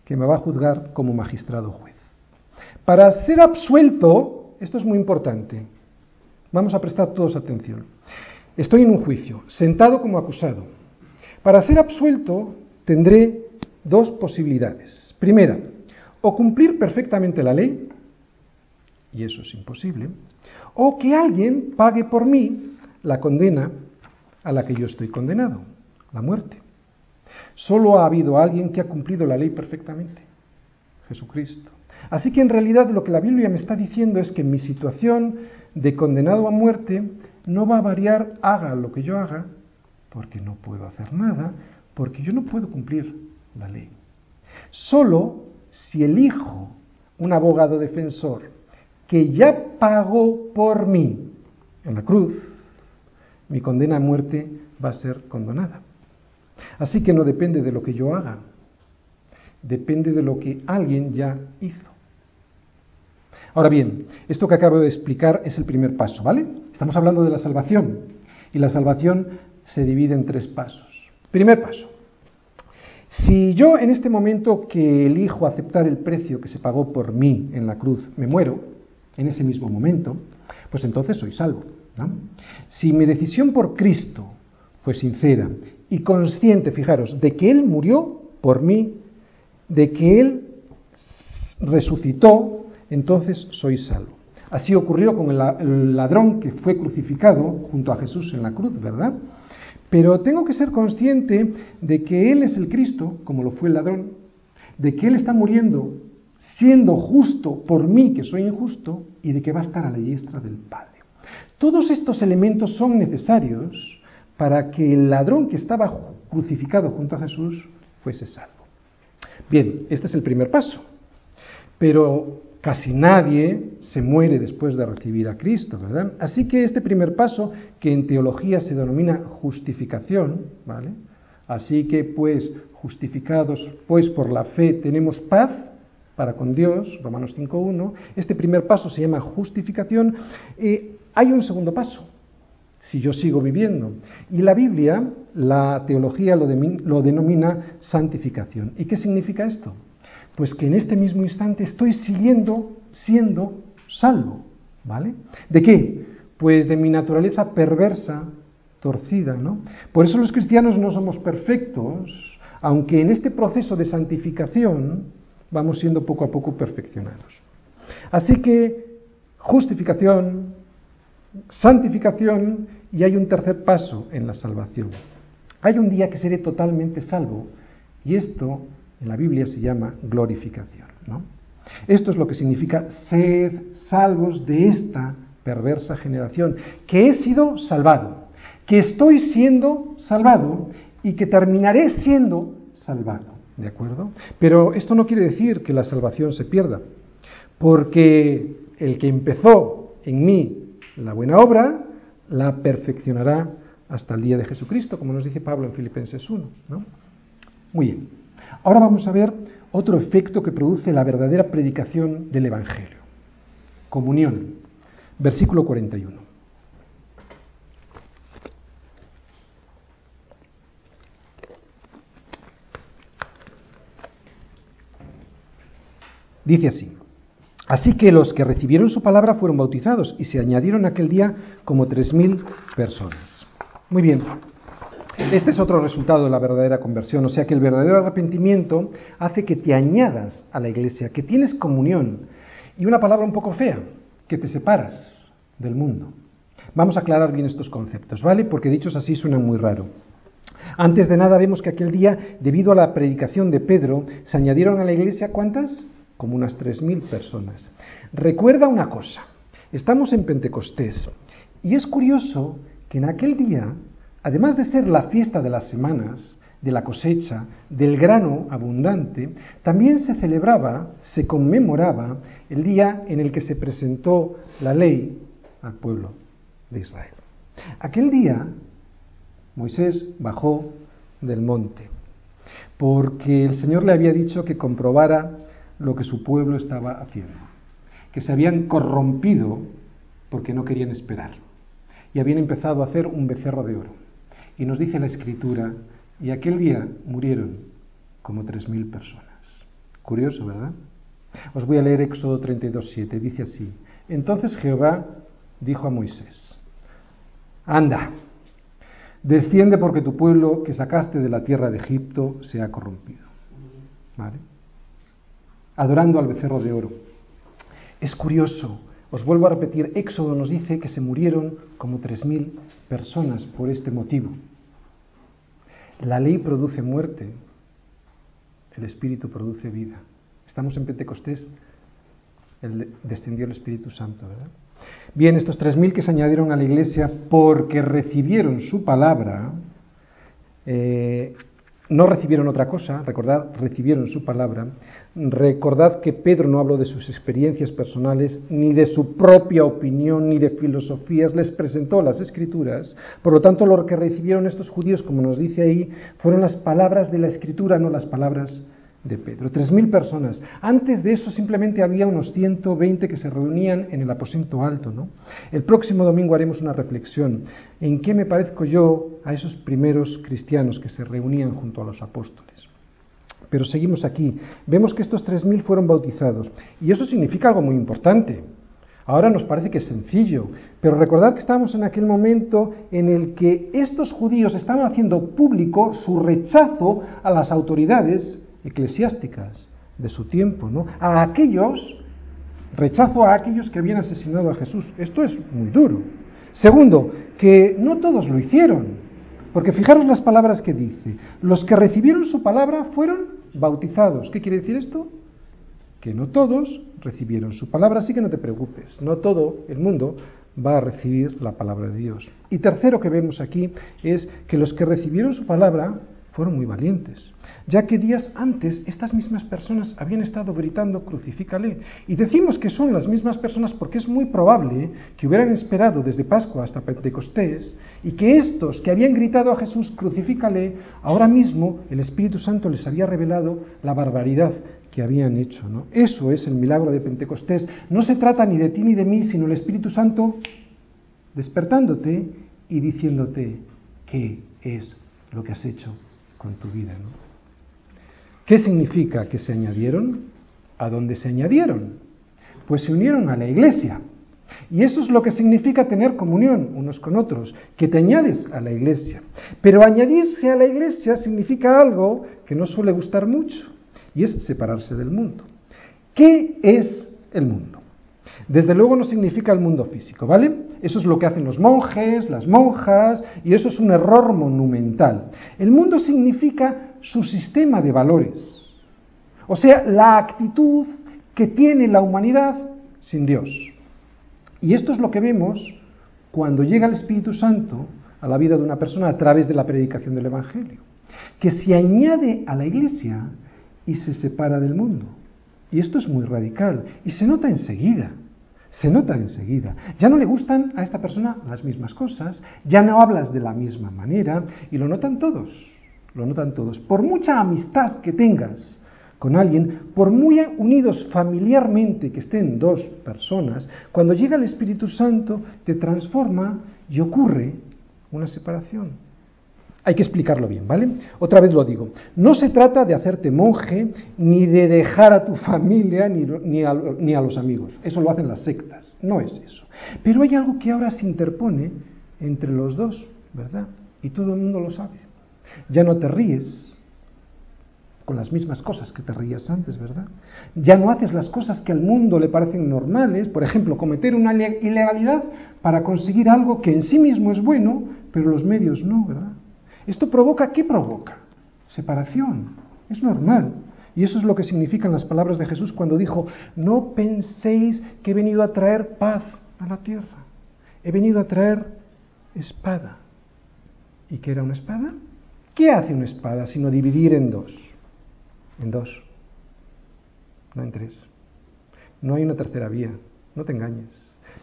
que me va a juzgar como magistrado juez. Para ser absuelto, esto es muy importante. Vamos a prestar todos atención. Estoy en un juicio, sentado como acusado. Para ser absuelto tendré dos posibilidades. Primera, o cumplir perfectamente la ley, y eso es imposible, o que alguien pague por mí la condena a la que yo estoy condenado, la muerte. Solo ha habido alguien que ha cumplido la ley perfectamente, Jesucristo. Así que en realidad lo que la Biblia me está diciendo es que mi situación de condenado a muerte no va a variar haga lo que yo haga, porque no puedo hacer nada, porque yo no puedo cumplir la ley. Solo si elijo un abogado defensor que ya pagó por mí en la cruz, mi condena a muerte va a ser condonada. Así que no depende de lo que yo haga, depende de lo que alguien ya hizo. Ahora bien, esto que acabo de explicar es el primer paso, ¿vale? Estamos hablando de la salvación y la salvación se divide en tres pasos. Primer paso. Si yo en este momento que elijo aceptar el precio que se pagó por mí en la cruz me muero, en ese mismo momento, pues entonces soy salvo. Si mi decisión por Cristo fue sincera y consciente, fijaros, de que Él murió por mí, de que Él resucitó entonces soy salvo. Así ocurrió con el ladrón que fue crucificado junto a Jesús en la cruz, ¿verdad? Pero tengo que ser consciente de que Él es el Cristo, como lo fue el ladrón, de que Él está muriendo siendo justo por mí, que soy injusto, y de que va a estar a la diestra del Padre. Todos estos elementos son necesarios para que el ladrón que estaba crucificado junto a Jesús fuese salvo. Bien, este es el primer paso. Pero casi nadie se muere después de recibir a Cristo, ¿verdad? Así que este primer paso, que en teología se denomina justificación, ¿vale? Así que pues justificados pues por la fe tenemos paz para con Dios, Romanos 5.1, este primer paso se llama justificación, y hay un segundo paso, si yo sigo viviendo. Y la Biblia, la teología lo, lo denomina santificación. ¿Y qué significa esto? Pues que en este mismo instante estoy siguiendo siendo salvo, ¿vale? ¿De qué? Pues de mi naturaleza perversa, torcida, ¿no? Por eso los cristianos no somos perfectos, aunque en este proceso de santificación vamos siendo poco a poco perfeccionados. Así que justificación, santificación y hay un tercer paso en la salvación. Hay un día que seré totalmente salvo y esto en la Biblia se llama glorificación. Esto es lo que significa ser salvos de esta perversa generación, que he sido salvado, que estoy siendo salvado y que terminaré siendo salvado. ¿De acuerdo? Pero esto no quiere decir que la salvación se pierda, porque el que empezó en mí la buena obra, la perfeccionará hasta el día de Jesucristo, como nos dice Pablo en Filipenses 1. ¿no? Muy bien. Ahora vamos a ver otro efecto que produce la verdadera predicación del Evangelio. Comunión. Versículo 41. Dice así, así que los que recibieron su palabra fueron bautizados y se añadieron aquel día como tres mil personas. Muy bien, este es otro resultado de la verdadera conversión, o sea que el verdadero arrepentimiento hace que te añadas a la iglesia, que tienes comunión y una palabra un poco fea, que te separas del mundo. Vamos a aclarar bien estos conceptos, ¿vale? Porque dichos así suenan muy raro. Antes de nada vemos que aquel día, debido a la predicación de Pedro, se añadieron a la iglesia ¿cuántas? Como unas 3.000 personas. Recuerda una cosa, estamos en Pentecostés y es curioso que en aquel día, además de ser la fiesta de las semanas, de la cosecha, del grano abundante, también se celebraba, se conmemoraba el día en el que se presentó la ley al pueblo de Israel. Aquel día Moisés bajó del monte porque el Señor le había dicho que comprobara lo que su pueblo estaba haciendo, que se habían corrompido porque no querían esperar y habían empezado a hacer un becerro de oro. Y nos dice la escritura, y aquel día murieron como tres mil personas. Curioso, ¿verdad? Os voy a leer Éxodo 32.7, dice así, entonces Jehová dijo a Moisés, anda, desciende porque tu pueblo que sacaste de la tierra de Egipto se ha corrompido. ¿Vale? Adorando al becerro de oro. Es curioso, os vuelvo a repetir, Éxodo nos dice que se murieron como tres mil personas por este motivo. La ley produce muerte, el Espíritu produce vida. Estamos en Pentecostés, el, descendió el Espíritu Santo, ¿verdad? Bien, estos tres mil que se añadieron a la iglesia porque recibieron su palabra, eh, no recibieron otra cosa, recordad, recibieron su palabra. Recordad que Pedro no habló de sus experiencias personales, ni de su propia opinión, ni de filosofías, les presentó las escrituras. Por lo tanto, lo que recibieron estos judíos, como nos dice ahí, fueron las palabras de la escritura, no las palabras de Pedro. Tres mil personas. Antes de eso simplemente había unos 120 que se reunían en el aposento alto. ¿no? El próximo domingo haremos una reflexión. ¿En qué me parezco yo a esos primeros cristianos que se reunían junto a los apóstoles? Pero seguimos aquí. Vemos que estos tres mil fueron bautizados. Y eso significa algo muy importante. Ahora nos parece que es sencillo, pero recordad que estábamos en aquel momento en el que estos judíos estaban haciendo público su rechazo a las autoridades eclesiásticas de su tiempo, ¿no? A aquellos, rechazo a aquellos que habían asesinado a Jesús. Esto es muy duro. Segundo, que no todos lo hicieron, porque fijaros las palabras que dice. Los que recibieron su palabra fueron bautizados. ¿Qué quiere decir esto? que no todos recibieron su palabra, así que no te preocupes, no todo el mundo va a recibir la palabra de Dios. Y tercero que vemos aquí es que los que recibieron su palabra fueron muy valientes, ya que días antes estas mismas personas habían estado gritando crucifícale. Y decimos que son las mismas personas porque es muy probable que hubieran esperado desde Pascua hasta Pentecostés y que estos que habían gritado a Jesús crucifícale, ahora mismo el Espíritu Santo les había revelado la barbaridad que habían hecho. ¿no? Eso es el milagro de Pentecostés. No se trata ni de ti ni de mí, sino el Espíritu Santo despertándote y diciéndote qué es lo que has hecho con tu vida. ¿no? ¿Qué significa que se añadieron? ¿A dónde se añadieron? Pues se unieron a la iglesia. Y eso es lo que significa tener comunión unos con otros, que te añades a la iglesia. Pero añadirse a la iglesia significa algo que no suele gustar mucho, y es separarse del mundo. ¿Qué es el mundo? Desde luego no significa el mundo físico, ¿vale? Eso es lo que hacen los monjes, las monjas, y eso es un error monumental. El mundo significa su sistema de valores, o sea, la actitud que tiene la humanidad sin Dios. Y esto es lo que vemos cuando llega el Espíritu Santo a la vida de una persona a través de la predicación del Evangelio, que se añade a la iglesia y se separa del mundo. Y esto es muy radical y se nota enseguida. Se nota enseguida. Ya no le gustan a esta persona las mismas cosas, ya no hablas de la misma manera y lo notan todos. Lo notan todos. Por mucha amistad que tengas con alguien, por muy unidos familiarmente que estén dos personas, cuando llega el Espíritu Santo te transforma y ocurre una separación. Hay que explicarlo bien, ¿vale? Otra vez lo digo. No se trata de hacerte monje, ni de dejar a tu familia, ni, ni, a, ni, a, los amigos. Eso lo hacen las sectas. No es eso. Pero hay algo que ahora se interpone entre los dos, ¿verdad? Y todo el mundo lo sabe. Ya no te ríes con las mismas cosas que te rías antes, ¿verdad? Ya no haces las cosas que al mundo le parecen normales, por ejemplo, cometer una ilegalidad para conseguir algo que en sí mismo es bueno, pero los medios no, ¿verdad? ¿Esto provoca qué provoca? Separación. Es normal. Y eso es lo que significan las palabras de Jesús cuando dijo, no penséis que he venido a traer paz a la tierra. He venido a traer espada. ¿Y qué era una espada? ¿Qué hace una espada sino dividir en dos? En dos. No en tres. No hay una tercera vía. No te engañes.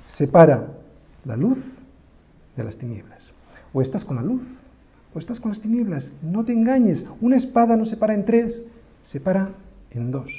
Separa la luz de las tinieblas. O estás con la luz o estás con las tinieblas. No te engañes, una espada no se para en tres, se para en dos.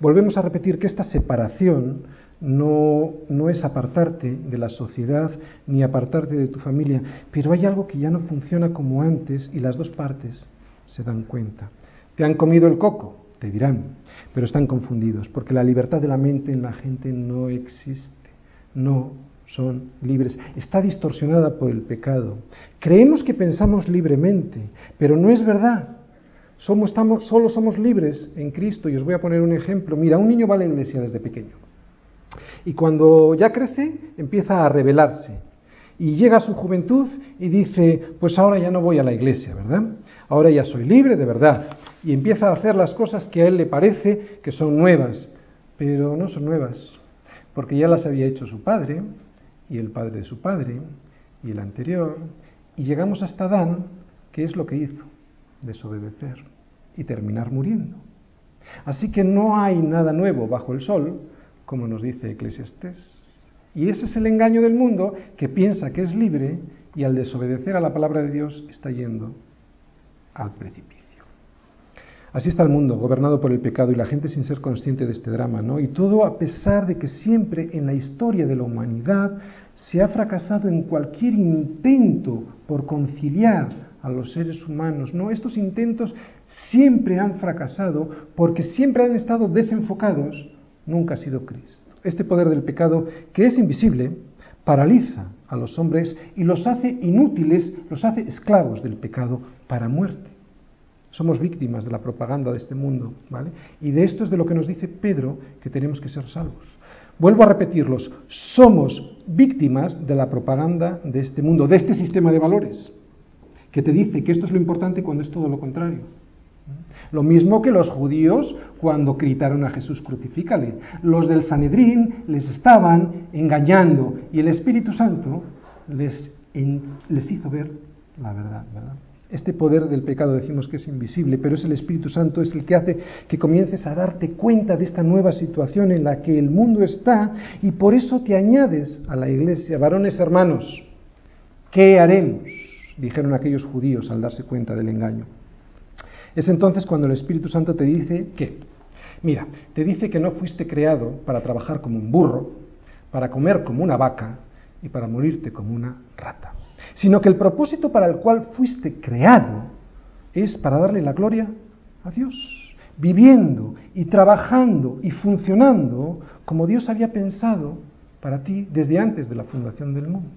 Volvemos a repetir que esta separación no, no es apartarte de la sociedad ni apartarte de tu familia, pero hay algo que ya no funciona como antes y las dos partes se dan cuenta. Te han comido el coco, te dirán, pero están confundidos, porque la libertad de la mente en la gente no existe, no son libres. Está distorsionada por el pecado. Creemos que pensamos libremente, pero no es verdad. Somos, estamos, solo somos libres en Cristo. Y os voy a poner un ejemplo. Mira, un niño va a la iglesia desde pequeño. Y cuando ya crece, empieza a rebelarse. Y llega a su juventud y dice, pues ahora ya no voy a la iglesia, ¿verdad? Ahora ya soy libre de verdad. Y empieza a hacer las cosas que a él le parece que son nuevas. Pero no son nuevas, porque ya las había hecho su padre, y el padre de su padre y el anterior, y llegamos hasta Adán, que es lo que hizo, desobedecer y terminar muriendo. Así que no hay nada nuevo bajo el sol, como nos dice Eclesiastés. Y ese es el engaño del mundo que piensa que es libre y al desobedecer a la palabra de Dios está yendo al precipicio. Así está el mundo, gobernado por el pecado y la gente sin ser consciente de este drama, ¿no? Y todo a pesar de que siempre en la historia de la humanidad se ha fracasado en cualquier intento por conciliar a los seres humanos, ¿no? Estos intentos siempre han fracasado porque siempre han estado desenfocados, nunca ha sido Cristo. Este poder del pecado, que es invisible, paraliza a los hombres y los hace inútiles, los hace esclavos del pecado para muerte. Somos víctimas de la propaganda de este mundo, ¿vale? Y de esto es de lo que nos dice Pedro que tenemos que ser salvos. Vuelvo a repetirlos, somos víctimas de la propaganda de este mundo, de este sistema de valores, que te dice que esto es lo importante cuando es todo lo contrario. Lo mismo que los judíos cuando gritaron a Jesús crucifícale. Los del Sanedrín les estaban engañando y el Espíritu Santo les, les hizo ver la verdad, ¿verdad? Este poder del pecado decimos que es invisible, pero es el Espíritu Santo, es el que hace que comiences a darte cuenta de esta nueva situación en la que el mundo está y por eso te añades a la iglesia. Varones hermanos, ¿qué haremos? dijeron aquellos judíos al darse cuenta del engaño. Es entonces cuando el Espíritu Santo te dice que, mira, te dice que no fuiste creado para trabajar como un burro, para comer como una vaca y para morirte como una rata sino que el propósito para el cual fuiste creado es para darle la gloria a Dios, viviendo y trabajando y funcionando como Dios había pensado para ti desde antes de la fundación del mundo.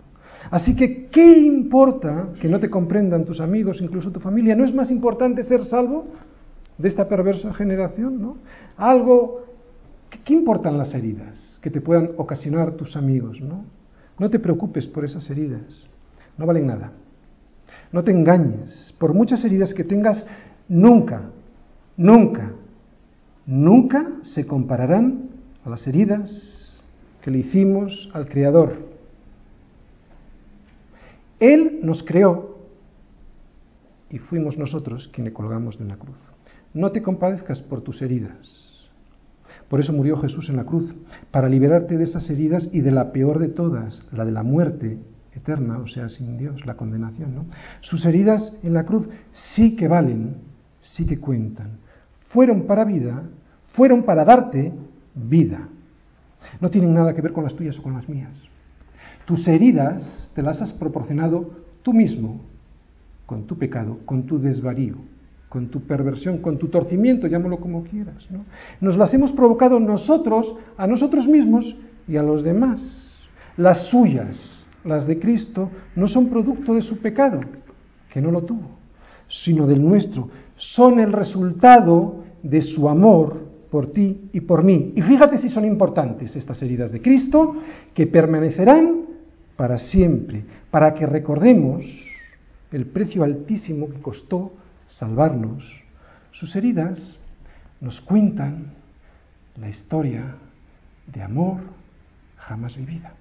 Así que, ¿qué importa que no te comprendan tus amigos, incluso tu familia? ¿No es más importante ser salvo de esta perversa generación? ¿no? Algo, ¿qué importan las heridas que te puedan ocasionar tus amigos? ¿no? no te preocupes por esas heridas no valen nada. No te engañes. Por muchas heridas que tengas, nunca, nunca, nunca se compararán a las heridas que le hicimos al Creador. Él nos creó y fuimos nosotros quienes le colgamos de la cruz. No te compadezcas por tus heridas. Por eso murió Jesús en la cruz, para liberarte de esas heridas y de la peor de todas, la de la muerte eterna, o sea, sin Dios, la condenación. ¿no? Sus heridas en la cruz sí que valen, sí que cuentan. Fueron para vida, fueron para darte vida. No tienen nada que ver con las tuyas o con las mías. Tus heridas te las has proporcionado tú mismo, con tu pecado, con tu desvarío, con tu perversión, con tu torcimiento, llámalo como quieras. ¿no? Nos las hemos provocado nosotros, a nosotros mismos y a los demás. Las suyas, las de Cristo, no son producto de su pecado, que no lo tuvo, sino del nuestro. Son el resultado de su amor por ti y por mí. Y fíjate si son importantes estas heridas de Cristo, que permanecerán para siempre, para que recordemos el precio altísimo que costó salvarnos. Sus heridas nos cuentan la historia de amor jamás vivida.